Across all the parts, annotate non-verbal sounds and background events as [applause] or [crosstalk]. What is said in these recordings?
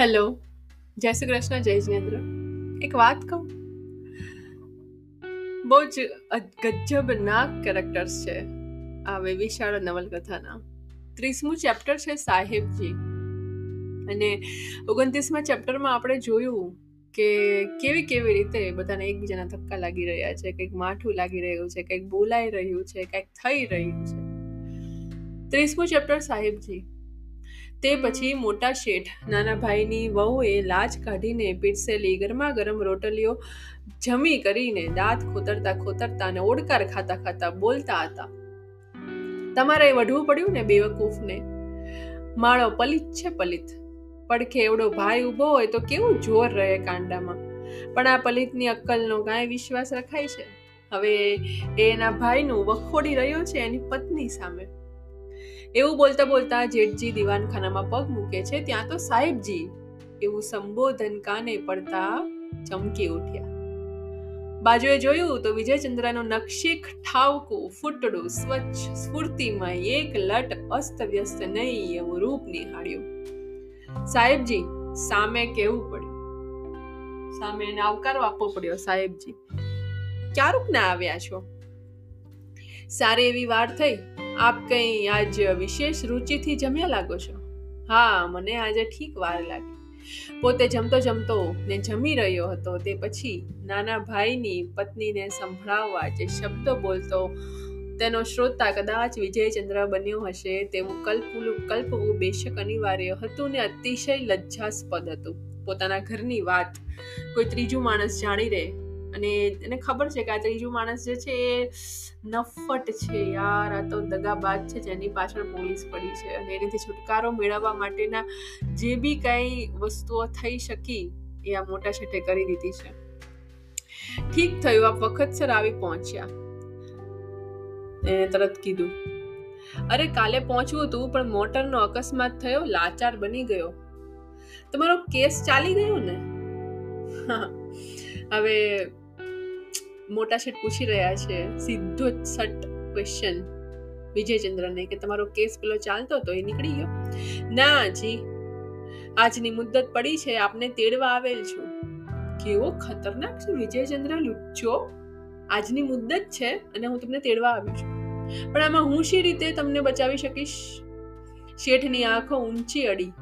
Hello, જય શ્રી કૃષ્ણ, જય જિનેન્દ્ર. એક વાત કહું? બહુ જ ગજબનાક કેરેક્ટર્સ છે આ વેવિશાળ નવલકથાના. ત્રીસમું ચેપ્ટર છે સાહેબજી. અને ઓગણત્રીસમાં ચેપ્ટરમાં આપણે જોયું કે કેવી કેવી રીતે બધાને એકબીજાના ધક્કા લાગી રહ્યા છે, કંઈક માઠું લાગી રહ્યું છે, કંઈક બોલાઈ રહ્યું છે, કંઈક થઈ રહ્યું છે. ત્રીસમું ચેપ્ટર સાહેબજી. તે પછી મોટા શેઠ, નાના ભાઈની વહુએ લાજ કાઢીને પીરસેલી ગરમા ગરમ રોટલીઓ જમી કરીને દાંત ખોતરતા ખોતરતા અને ઓડકાર ખાતા ખાતા બોલતા હતા. તમારે વઢવું પડ્યું ને બેવકૂફને? માળો પલિત છે પલિત. પડખે એવડો ભાઈ ઊભો હોય તો કેવું જોર રહે કાંડામાં? પણ આ પલિતની અક્કલનો કાંઈ વિશ્વાસ રખાય છે. હવે એના ભાઈનું વખોડી રહ્યો છે એની પત્ની સામે. એવું બોલતા બોલતા જેઠજી દિવાનખાનામાં પગ મૂકે છે, ત્યાં તો સાહેબજી એવું સંબોધન કાને પડતા ચમકી ઉઠ્યા. બાજુએ જોયું તો વિજયચંદ્રનું નક્ષીક ઠાવકું ફૂટડું સ્વચ્છ, સ્ફૂર્તિમાં એક લટ અસ્તવ્યસ્ત નહીં એવું રૂપ નિહાળ્યું. સાહેબજી, સામે કેવું પડ્યું. સામે એને આવકારો આપવો પડ્યો સાહેબજી. ક્યારુક ના આવ્યા છો? સારી એવી વાર થઈ? આપ કંઈ આજ વિશેષ રુચિથી જમ્યા લાગો છો? હા, મને આજે ઠીક વાર લાગી. પોતે જમતો જમતો ને જમી રહ્યો હતો તે પછી નાના ભાઈની પત્નીને સંભળાવવા જે શબ્દો બોલતો તેનો શ્રોતા કદાચ વિજયચંદ્ર બન્યો હશે તેવું કલ્પવું કલ્પવું બેશક અનિવાર્ય હતું ને અતિશય લજ્જાસ્પદ હતું. પોતાના ઘરની વાત કોઈ ત્રીજું માણસ જાણી રહે અને એને ખબર છે કે આ ત્રીજું માણસ જે છે એ નફટ છે યાર. આ તો દગાબાજ છે જેની પાછળ પોલીસ પડી છે અને એનાથી છુટકારો મેળવવા માટેના જે બી કાંઈ વસ્તુઓ થઈ શકી એ આ મોટા છેટે કરી દીધી છે. ઠીક થયું આ વખતસર આવી પહોંચ્યા. એને તરત કીધું, અરે, કાલે પહોંચવું હતું પણ મોટરનો અકસ્માત થયો, લાચાર બની ગયો. તમારો કેસ ચાલી ગયો ને? [laughs] હવે મોટા શેઠ પૂછી રહ્યા છે, સીધો જ સટ ક્વેશ્ચન વિજયચંદ્રને કે તમારો કેસ પેલો ચાલતો હતો એ નીકળી ગયો? ના જી, આજની મુદ્દત પડી છે, આપને તેડવા આવેલ છું. કેવો ખતરનાક છે વિજયચંદ્ર, લુચ્ચો. આજની મુદ્દત છે અને હું તમને તેડવા આવ્યો છું. પણ આમાં હું શી રીતે તમને બચાવી શકીશ? શેઠની આંખો ઊંચી અડી.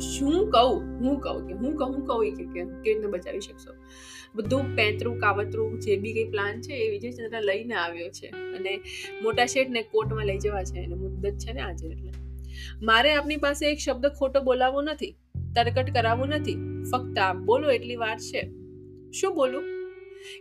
શું કહું? હું કહું કે, હું કહું કહું કે કેવી રીતે બચાવી શકશો. બધું પેંતરું, કાવતરું જે બી કંઈ પ્લાન છે એ વિજયચંદ્ર લઈને આવ્યો છે અને મોટા શેઠને કોર્ટમાં લઈ જવા છે અને મુદ્દત છે ને આજે એટલે. મારે આપની પાસે એક શબ્દ ખોટો બોલાવવો નથી, તરકટ કરાવવું નથી, ફક્ત આપ બોલો એટલી વાત છે. શું બોલું?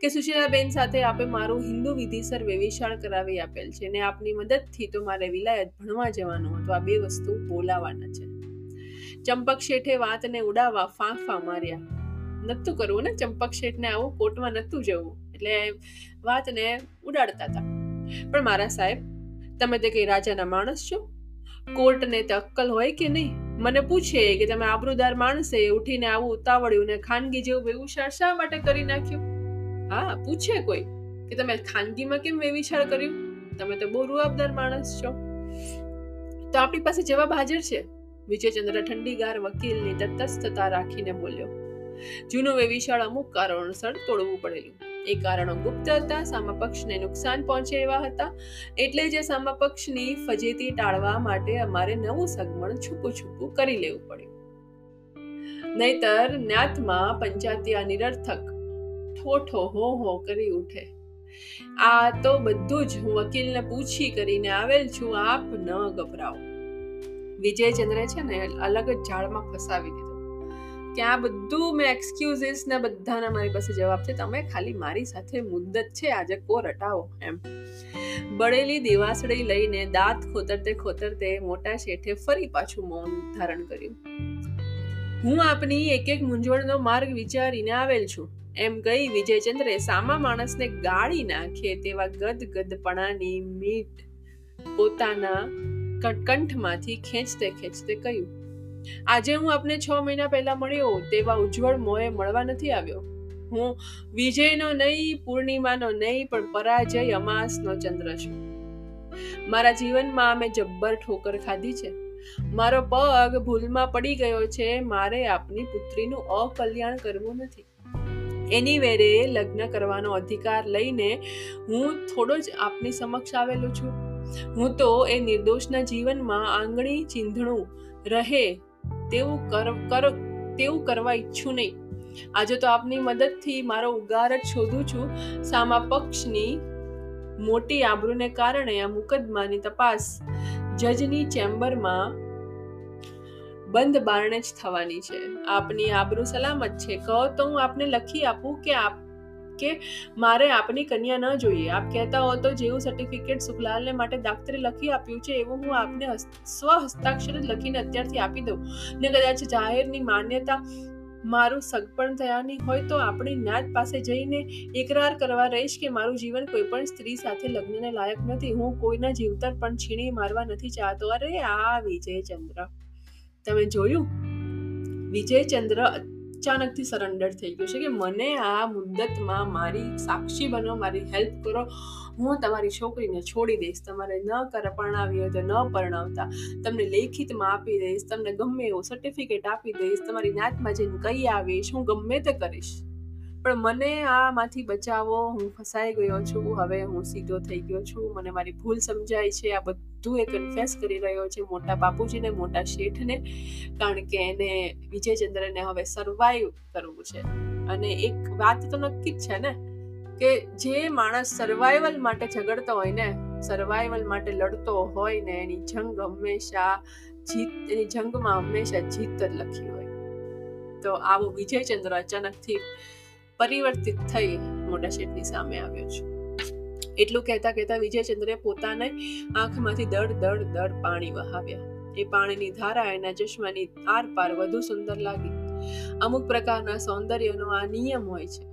કે સુશીલાબેન સાથે આપે મારું હિન્દુ વિધિસર વેવિશાળ કરાવી આપેલ છે અને આપની મદદથી તો મારે વિલાયત ભણવા જવાનું હતું. આ બે વસ્તુ બોલાવાના છે. ચંપક શેઠે વાતને ઉડાવવા ફાંફા માર્યા. નતું કરવું ને ચંપક શેઠને આવું કોર્ટમાં નતું જવું. એટલે વાતને ઉડાડતા હતા. પણ મારા સાહેબ, તમે તે કઈ રાજાના માણસ છો? કોર્ટને તે અક્કલ હોય કે નહીં? મને પૂછે કે તમે આબરૂદાર માણસે ઉઠીને આવું ઉતાવળ્યું ને ખાનગી જેવું વેવિશાળ શા માટે કરી નાખ્યું? હા, પૂછે કોઈ કે તમે ખાનગીમાં કેમ વેવિશાળ કર્યું? તમે તો બહુ રૂઆબદાર માણસ છો. તો આપણી પાસે જવાબ હાજર છે. વિજયચંદ્ર ઠંડીગાર વકીલની તટસ્થતા રાખીને બોલ્યો, જૂનું વેવિશાળ અમુક કારણોસર તોડવું પડેલું. એ કારણો ગુપ્ત હતા સામાપક્ષને નુકસાન પહોંચે એવા હતા, એટલે જે સામાપક્ષની ફજેતી ટાળવા માટે અમારે નવું સગમણ છૂપું છૂપું કરી લેવું પડ્યું. નહીતર ન્યાતમાં પંચાયતી નિરર્થક ઠોઠો હો હો કરી ઉઠે. આ તો બધું જ હું વકીલને પૂછી કરીને આવેલ છું, આપ ન ગભરાઓ વિજયચંદ્રે છે ને, અલગ જ ઝાડમાં ફસાવી દીધો. ત્યાં બધું મેં એક્સક્યુઝિસ ને બધાના મારી પાસે જવાબ છે તમે ખાલી મારી સાથે મુદ્દત છે, આજે કો રટાવો એમ. બળેલી દેવાસળી લઈને દાંત ખોતરતે ખોતરતે મોટા શેઠે ફરી પાછું મૌન ધારણ કર્યું. હું આપની એક એક મૂંઝવણનો માર્ગ વિચારીને આવેલ છું. એમ કહી વિજયચંદ્રે સામા માણસને ગાળી નાખે તેવા ગદગદપણાની મીઠ પોતાના કંઠમાંથી ખેંચતે ખેંચતે કહ્યું, આજે હું આપને છ મહિના પહેલા મળ્યો, તેવા ઉજ્જવળ મોએ મળવા નથી આવ્યો. હું વિજયનો નહીં, પૂર્ણિમાનો નહીં, પણ પરાજય અમાસનો ચંદ્ર છું. મારા જીવનમાં અમે જબ્બર ઠોકર ખાધી છે. મારો પગ ભૂલમાં પડી ગયો છે, મારે આપની પુત્રીનું અકલ્યાણ કરવું નથી. એની વેરે લગ્ન કરવાનો અધિકાર લઈને હું થોડો જ આપની સમક્ષ આવેલો છું. હું તો એ નિર્દોષના જીવનમાં આંગળી ચીંધણું રહે તેવું કર તેવું કરવા ઈચ્છું નહીં. આજે તો આપની મદદથી મારો ઉગાર જ શોધું છું. સામા પક્ષની મોટી આબરૂને કારણે આ મુકદ્દમાની તપાસ જજની ચેમ્બરમાં બંધ બારણે જ થવાની છે. આપની આબરૂ સલામત છે. કહો તો હું આપને લખી આપું કે આપ કે મારે આપની કન્યા ન જોઈએ. આપ કહેતા હો તો જેવું સર્ટિફિકેટ સુખલાલને માટે દાક્તરે લખી આપ્યું છે, એવું હું આપને સ્વ હસ્તાક્ષર લખીને અત્યારથી આપી દઉં. ને કદાચ જાહેરની માન્યતા મારું સગપણ થયાની હોય તો આપણી નાત પાસે જઈને એકરાર કરવા રહીશ કે મારું જીવન કોઈ પણ સ્ત્રી સાથે લગ્નને લાયક નથી. હું કોઈના જીવતર પણ છીણી મારવા નથી ચાહતો. અરે આ વિજયચંદ્ર. તમે જોયું? વિજયચંદ્ર અચાનકથી સરેન્ડર થઈ ગયું છે કે મને આ મુદ્દતમાં મારી સાક્ષી બનો, મારી હેલ્પ કરો. હું તમારી છોકરીને છોડી દઈશ. તમારે ન કર પરણાવી હોય તો ન પરણાવતા. તમને લેખિતમાં આપી દઈશ. તમને ગમે એવું સર્ટિફિકેટ આપી દઈશ. તમારી નાતમાં જઈને કહી આવીશ હું ગમે તે કરીશ. પણ મને આમાંથી બચાવો. હું ફસાઈ ગયો છું. હવે હું સીધો થઈ ગયો છું. મને મારી ભૂલ સમજાય છે. આ બધું એ કન્ફેસ કરી રહ્યો છે મોટા બાપુજીને, મોટા શેઠને, કારણ કે એને વિજયચંદ્રને હવે સર્વાઈવ કરવું છે. અને એક વાત તો નક્કી જ છે ને, કે જે માણસ સર્વાઈવલ માટે ઝઘડતો હોય ને સર્વાઈવલ માટે લડતો હોય ને, એની જંગ હંમેશા જીત, એની જંગમાં હંમેશા જીત જ લખી હોય. તો આવો વિજયચંદ્ર અચાનકથી પરિવર્તિત થઈ મોટા શેઠની સામે આવ્યો છે. એટલું કહેતા કહેતા વિજયચંદ્રે પોતાને આંખમાંથી દડ દડ દડ પાણી વહાવ્યા. એ પાણીની ધારા એના ચશ્માની આર પાર વધુ સુંદર લાગી. અમુક પ્રકારના સૌંદર્યનો આ નિયમ હોય છે.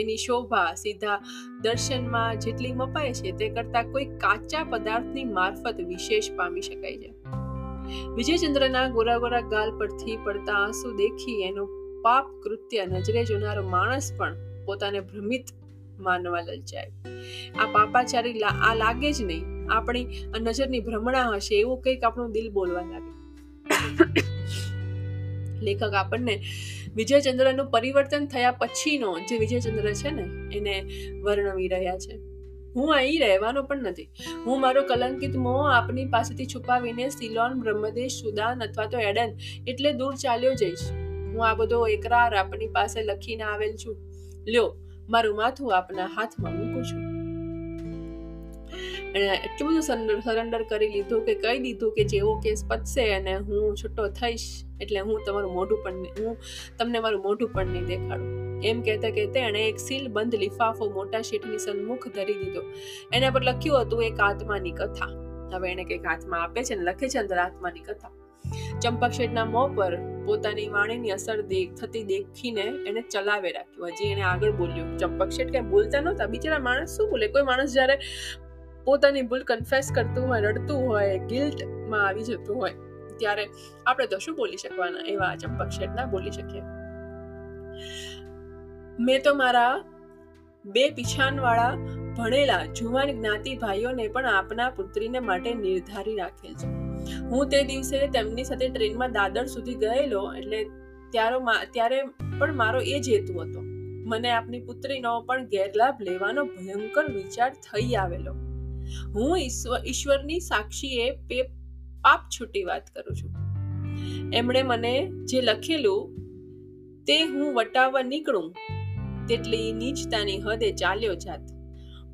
એની શોભા સીધા દર્શનમાં જેટલી મપાય છે તે કરતા કોઈ કાચા પદાર્થની મારફત વિશેષ પામી શકાય છે. વિજયચંદ્રના ગોરા ગોરા ગાલ પરથી પડતા આંસુ દેખી એનો પાપ કૃત્ય નજરે જોનારો માણસ પણ પોતાને ભ્રમિત માનવા લલચાય. આ પાપાચારી આ લાગે જ નહીં. આપણી નજરની ભ્રમણા હશે, એવું કંઈક આપણું દિલ બોલવા લાગે. લેખક આપણને વિજયચંદ્રનું પરિવર્તન થયા પછીનો, જે વિજયચંદ્ર છે ને, એને વર્ણવી રહ્યા છે. હું અહીં રહેવાનો પણ નથી. હું મારો કલંકિત મોહ આપની પાસેથી છુપાવીને સિલોન, બ્રહ્મદેશ, સુદાન અથવા તો એડન એટલે દૂર ચાલ્યો જઈશ. હું આ બધો એકરાર આપની પાસે લખીને આવેલ છું. લ્યો મારું માથું આપના હાથમાં મૂકું છું. એણે એટલું બધું સરેન્ડર કરી લીધું કે કહી દીધું કે જેવો કેસ પતશે અને હું છૂટો થઈશ, એટલે હું તમારું મોઢું પણ હું તમને મારું મોઢું પણ નહીં દેખાડું. એમ કહેતા કહેતા એણે એક સીલ બંધ લિફાફો મોટા શેઠની સન્મુખ ધરી દીધો. એના પર લખ્યું હતું એક આત્માની કથા. હવે એને કંઈક હાથમાં આપે છે ને લખે છે અંદર આત્માની કથા. ચંપક શેઠના મોં પર પોતાની વાણીની અસર દેખ થતી દેખીને એને ચલાવે રાખ્યું. હજી એને આગળ બોલ્યું, ચંપક શેઠ કઈ બોલતા નહોતા? બિચારા માણસ શું બોલે? કોઈ માણસ જ્યારે પોતાની ભૂલ કન્ફેસ કરતું હોય, રડતું હોય ગિલ્ટમાં આવી જતું હોય, ત્યારે આપણે તો શું બોલી શકવાના? એવા ચંપક શેઠ ના બોલી શકીએ. મેં તો મારા બે પીછાનવાળા ભણેલા જુવાન જ્ઞાતિ ભાઈઓને પણ આપના પુત્રીને માટે નિર્ધારી રાખેલ છે. હું તે દિવસે તેમની સાથે ટ્રેનમાં દાદર સુધી ગયેલો, એટલે ત્યારો ત્યારે પણ મારો એ જ હેતુ હતો. મને આપની પુત્રીનો પણ ગેરલાભ લેવાનો ભયંકર વિચાર થઈ આવેલો. હું ઈશ્વરની સાક્ષીએ પે, પાપ છૂટી વાત કરું છું. એમણે મને જે લખેલું તે હું વટાવવા નીકળું, તેટલી નીચતાની હદે ચાલ્યો જાત.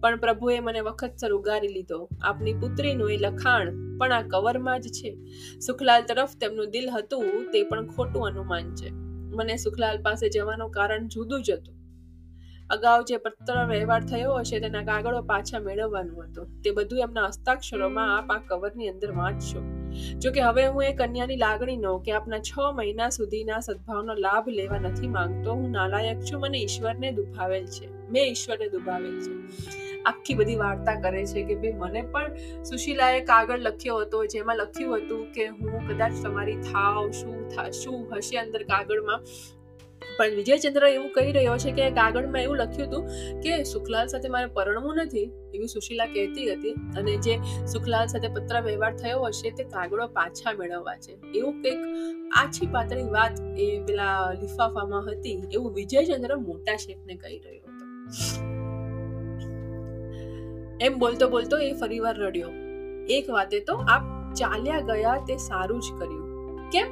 પણ પ્રભુએ મને વખતસર ઉગારી લીધો. આપની પુત્રીનું એ લખાણ પણ આ કવરમાં જ છે. સુખલાલ તરફ તેમનું દિલ હતું, તે પણ ખોટું અનુમાન છે. મને સુખલાલ પાસે જવાનું કારણ જુદું જ હતું. અગાઉ જે પત્ર વ્યવહાર થયો હશે, તેના કાગળો પાછા મેળવવાનું હતું. તે બધું એમના હસ્તાક્ષરોમાં આપ આ કવરની અંદર વાંચશો. જો કે હવે હું એ કન્યાની લાગણીનો કે આપના છ મહિના સુધીના સદભાવનો લાભ લેવા નથી માંગતો, હું નાલાયક છું. મને ઈશ્વરને દુભાવેલ છે. મેં ઈશ્વરને દુભાવેલ છે. આખી બધી વાર્તા કરે છે કે ભાઈ મને પણ સુશીલાએ કાગળ લખ્યો હતો, જેમાં લખ્યું હતું કે હું કદાચ તમારી થાવ શું થા, શું હશે અંદર કાગળમાં. પણ વિજયચંદ્ર એવું કહી રહ્યો છે કે કાગળમાં એવું લખ્યું હતું કે સુખલાલ સાથે મારે પરણવું નથી એવી સુશીલા કહેતી હતી અને જે સુખલાલ સાથે પત્ર વ્યવહાર થયો હશે તે કાગળો પાછા મેળવવા છે. એવું કંઈક આછી પાતળી વાત એ પેલા લિફાફામાં હતી એવું વિજયચંદ્ર મોટા શેઠને કહી રહ્યો હતો. એમ બોલતો બોલતો એ ફરીવાર રડ્યો. એક વાતે તો આપ ચાલ્યા ગયા તે સારું જ કર્યું. કેમ?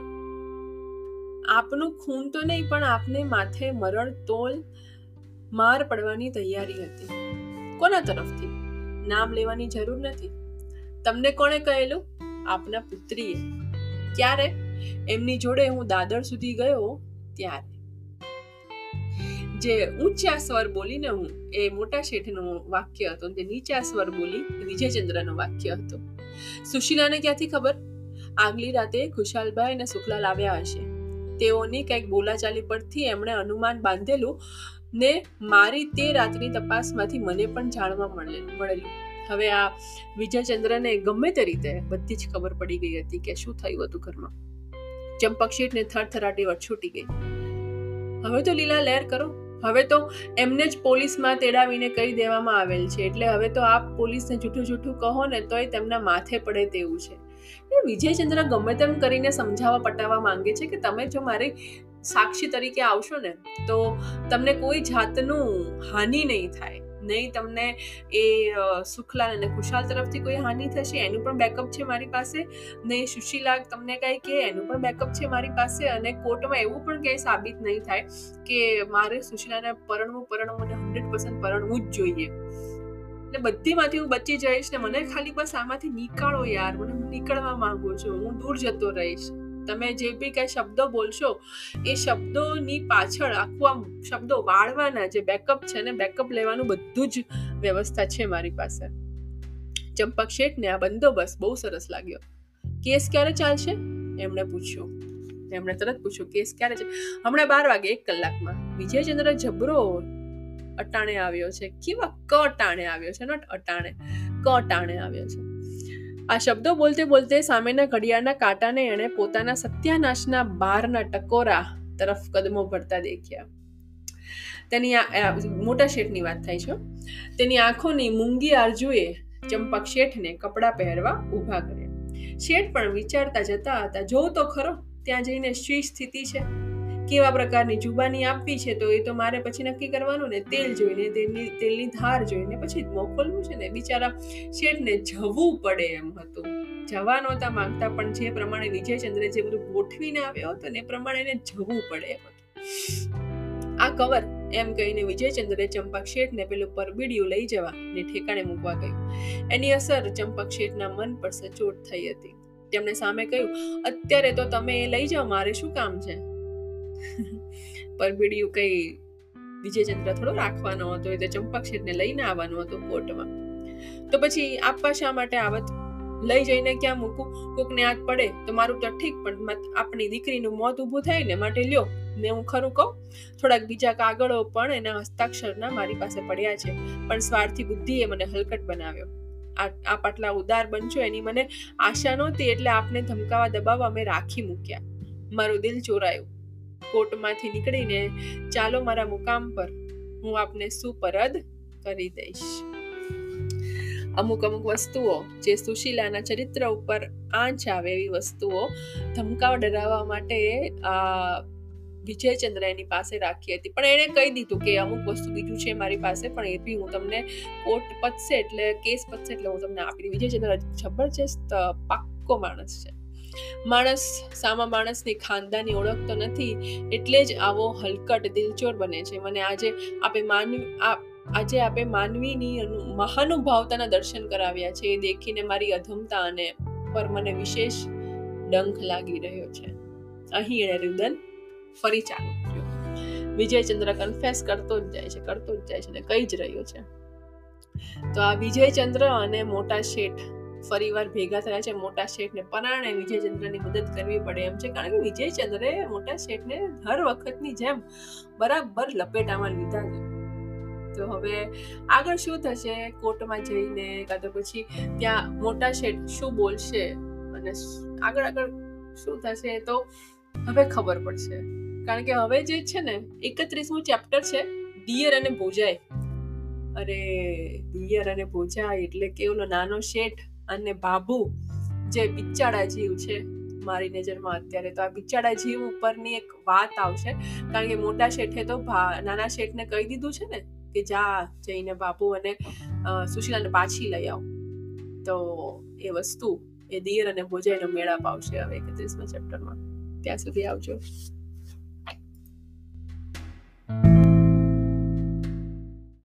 આપનું ખૂન તો નહીં, પણ આપને માથે મરણ તોલ માર પડવાની તૈયારી હતી. કોના તરફથી? નામ લેવાની જરૂર નથી. તમને કોણે કહેલું? આપના પુત્રીએ. ક્યારે? એમની જોડે હું દાદર સુધી ગયો ત્યારે. જે ઊંચા સ્વર બોલીને હું, એ મોટા શેઠનું વાક્ય હતું તે નીચા સ્વર બોલી વિજયચંદ્રનું વાક્ય હતું. સુશીલાને ક્યાંથી ખબર? આગલી રાતે ખુશાલભાઈ અને શુક્લાલ આવ્યા હશે. તેઓની કંઈક બોલાચાલી પરથી એમણે અનુમાન બાંધેલું ને મારી તે રાતની તપાસમાંથી મને પણ જાણવા મળેલું. હવે આ વિજયચંદ્રને ગમે તે રીતે બધી જ ખબર પડી ગઈ હતી કે શું થયું હતું ઘરમાં. ચંપકશીટને થરથરાટી છૂટી ગઈ. હવે તો લીલા લહેર કરો. હવે તો એમને જ પોલીસમાં તેડાવીને કહી દેવામાં આવેલ છે. એટલે હવે તો આપ પોલીસને જૂઠું જૂઠું કહો ને તોય તેમના માથે પડે તેવું છે. વિજયચંદ્ર ગમે તેમ કરીને સમજાવવા પટાવવા માંગે છે કે તમે જો મારી સાક્ષી તરીકે આવશો ને તો તમને કોઈ જાતનું હાનિ નહીં થાય. નહીં, તમને એ સુખલાલ અને ખુશાલ તરફથી કોઈ હાનિ થશે, એનું પણ બેકઅપ છે મારી પાસે. નહીં સુશીલા તમને કાંઈ કે એનું પણ બેકઅપ છે મારી પાસે અને કોર્ટમાં એવું પણ કંઈ સાબિત નહીં થાય કે મારે સુશીલાને પરણવું પરણવું અને હંડ્રેડ પર્સન્ટ પરણવું જ જોઈએ. એટલે બધીમાંથી હું બચી જઈશ ને મને ખાલી બસ આમાંથી નીકાળો યાર, મને નીકળવા માંગુ છું, હું દૂર જતો રહીશ. તમે જે બી કઈ શબ્દો બોલશો, એ શબ્દોની પાછળ આખું આમ શબ્દો વાળવાના જે બેકઅપ છે ને બેકઅપ લેવાનું બધું જ વ્યવસ્થા છે મારી પાસે. ચંપક શેઠને આ બંદોબસ્ત બહુ સરસ લાગ્યો. કેસ ક્યારે ચાલશે? એમણે પૂછ્યું. એમણે તરત પૂછ્યું, કેસ ક્યારે છે હમણાં બાર વાગે એક કલાકમાં. વિજયચંદ્ર જબરો અટાણે આવ્યો છે. કેવા ક ટાણે આવ્યો છે નોટ અટાણે, ક ટાણે આવ્યો છે. આ શબ્દો બોલતે બોલતે સામેના ઘડિયાળના કાંટાને એણે પોતાના સત્યાનાશના બારના ટકોરા તરફ કદમો ભરતા દેખ્યા. તેની મોટા શેઠની વાત થાય છે તેની આંખોની મૂંગી આરજુએ ચંપક શેઠને કપડાં પહેરવા ઊભા કર્યા. શેઠ પણ વિચારતા જતા હતા, જોઉં તો ખરો, ત્યાં જઈને શી સ્થિતિ છે? કેવા પ્રકારની જુબાની આપવી છે, તો એ તો મારે પછી નક્કી કરવાનું ને તેલ જોઈને, તેલની તેલની ધાર જોઈને પછી મોકલવું છે ને. બિચારા શેઠને જવું પડે એમ હતું. જવા નહોતા માંગતા, પણ જે પ્રમાણે વિજયચંદ્રે જે બધું ગોઠવીને આવ્યો હતો એ પ્રમાણે એને જવું પડે એમ હતું. આ કવર એમ કહીને વિજયચંદ્રે ચંપક શેઠને પેલું પરબીડિયું લઈ જવા ને ઠેકાણે મૂકવા કહ્યું એની અસર ચંપક શેઠના મન પર સચોટ થઈ હતી. તેમણે સામે કહ્યું, અત્યારે તો તમે એ લઈ જાઓ, મારે શું કામ છે? પરબીડિયું કઈ વિજયચંદ્ર થોડો રાખવાનો હતો, એટલે તો ચંપક શેઠને લઈને આવવાનો હતો કોર્ટમાં. તો પછી આપવા શા માટે આવત લઈ જઈને ક્યાં મૂકું? કોકને હાથ પડે તો મારું તો ઠીક, પણ આપણી દીકરીનું મોત ઊભું થાય ને માટે લ્યો ને હું ખરું કહું? થોડાક બીજા કાગળો પણ એના હસ્તાક્ષરના મારી પાસે પડ્યા છે, પણ સ્વાર્થી બુદ્ધિએ મને હલકટ બનાવ્યો. આપ આટલા ઉદાર બનશો એની મને આશા નહોતી, એટલે આપને ધમકાવા દબાવવા અમે રાખી મૂક્યા. મારું દિલ ચોરાયું. કોર્ટમાંથી નીકળીને ચાલો મારા મુકામ પર. હું આપને સુપરદ કરી દઈશ. અમુક અમુક વસ્તુઓ જે સુશીલાના ચરિત્ર ઉપર આંચ આવે એવી વસ્તુઓ ધમકાવ ડરાવવા માટે આ વિજયચંદ્ર એની પાસે રાખી હતી. પણ એણે કહી દીધું કે અમુક વસ્તુ બીજું છે મારી પાસે, પણ એ બી હું તમને કોર્ટ પતશે એટલે, કેસ પતશે એટલે હું તમને આપી વિજયચંદ્ર જબરજસ્ત પાક્કો માણસ છે. માણસ, સામા માણસની ખાનદાની ઓળખ તો નથી, એટલે જ આવો હલકટ દિલચોર બને છે. મને આજે આપે માનવી આજે આપે માનવીની મહાનુભાવતાના દર્શન કરાવ્યા છે. એ દેખીને મારી અધમતા અને પર મને વિશેષ ડંખ લાગી રહ્યો છે. અહીં એણે રુદન ફરી ચાલુ વિજયચંદ્ર કન્ફેસ કરતો જ જાય છે, કરતો જ જાય છે ને કહી જ રહ્યો છે. તો આ વિજયચંદ્ર અને મોટા શેઠ ફરીવાર ભેગા થયા છે મોટા શેઠને પરાણે, વિજયચંદ્રની મદદ કરવી પડે એમ છે. કારણ કે વિજયચંદ્રે મોટા શેઠને હર વખતની જેમ બરાબર લપેટામાં લીધા છે. તો હવે આગળ શું થશે? કોર્ટમાં જઈને કાં તો પછી ત્યાં મોટા શેઠ શું બોલશે? અને આગળ આગળ શું થશે તો હવે ખબર પડશે. કારણ કે હવે જે છે ને, એકત્રીસમું ચેપ્ટર છે દિયર અને ભોજાઈ. અરે દિયર અને ભોજાઈ એટલે કે ઓલો નાનો શેઠ અને બાબુ જે બિચારા જીવ છે, મારી નજરમાં અત્યારે તો આ બિચારા જીવ ઉપરની એક વાત આવશે. કારણ કે મોટા શેઠે તો નાના શેઠને કહી દીધું છે ને કે જા જઈને બાબુ અને સુશીલાને પાછી લઈ આવો. તો એ વસ્તુ, એ દિયર અને ભોજાઈનો મેળાપ આવશે હવે એકત્રીસમાં ચેપ્ટરમાં ત્યાં સુધી આવજો.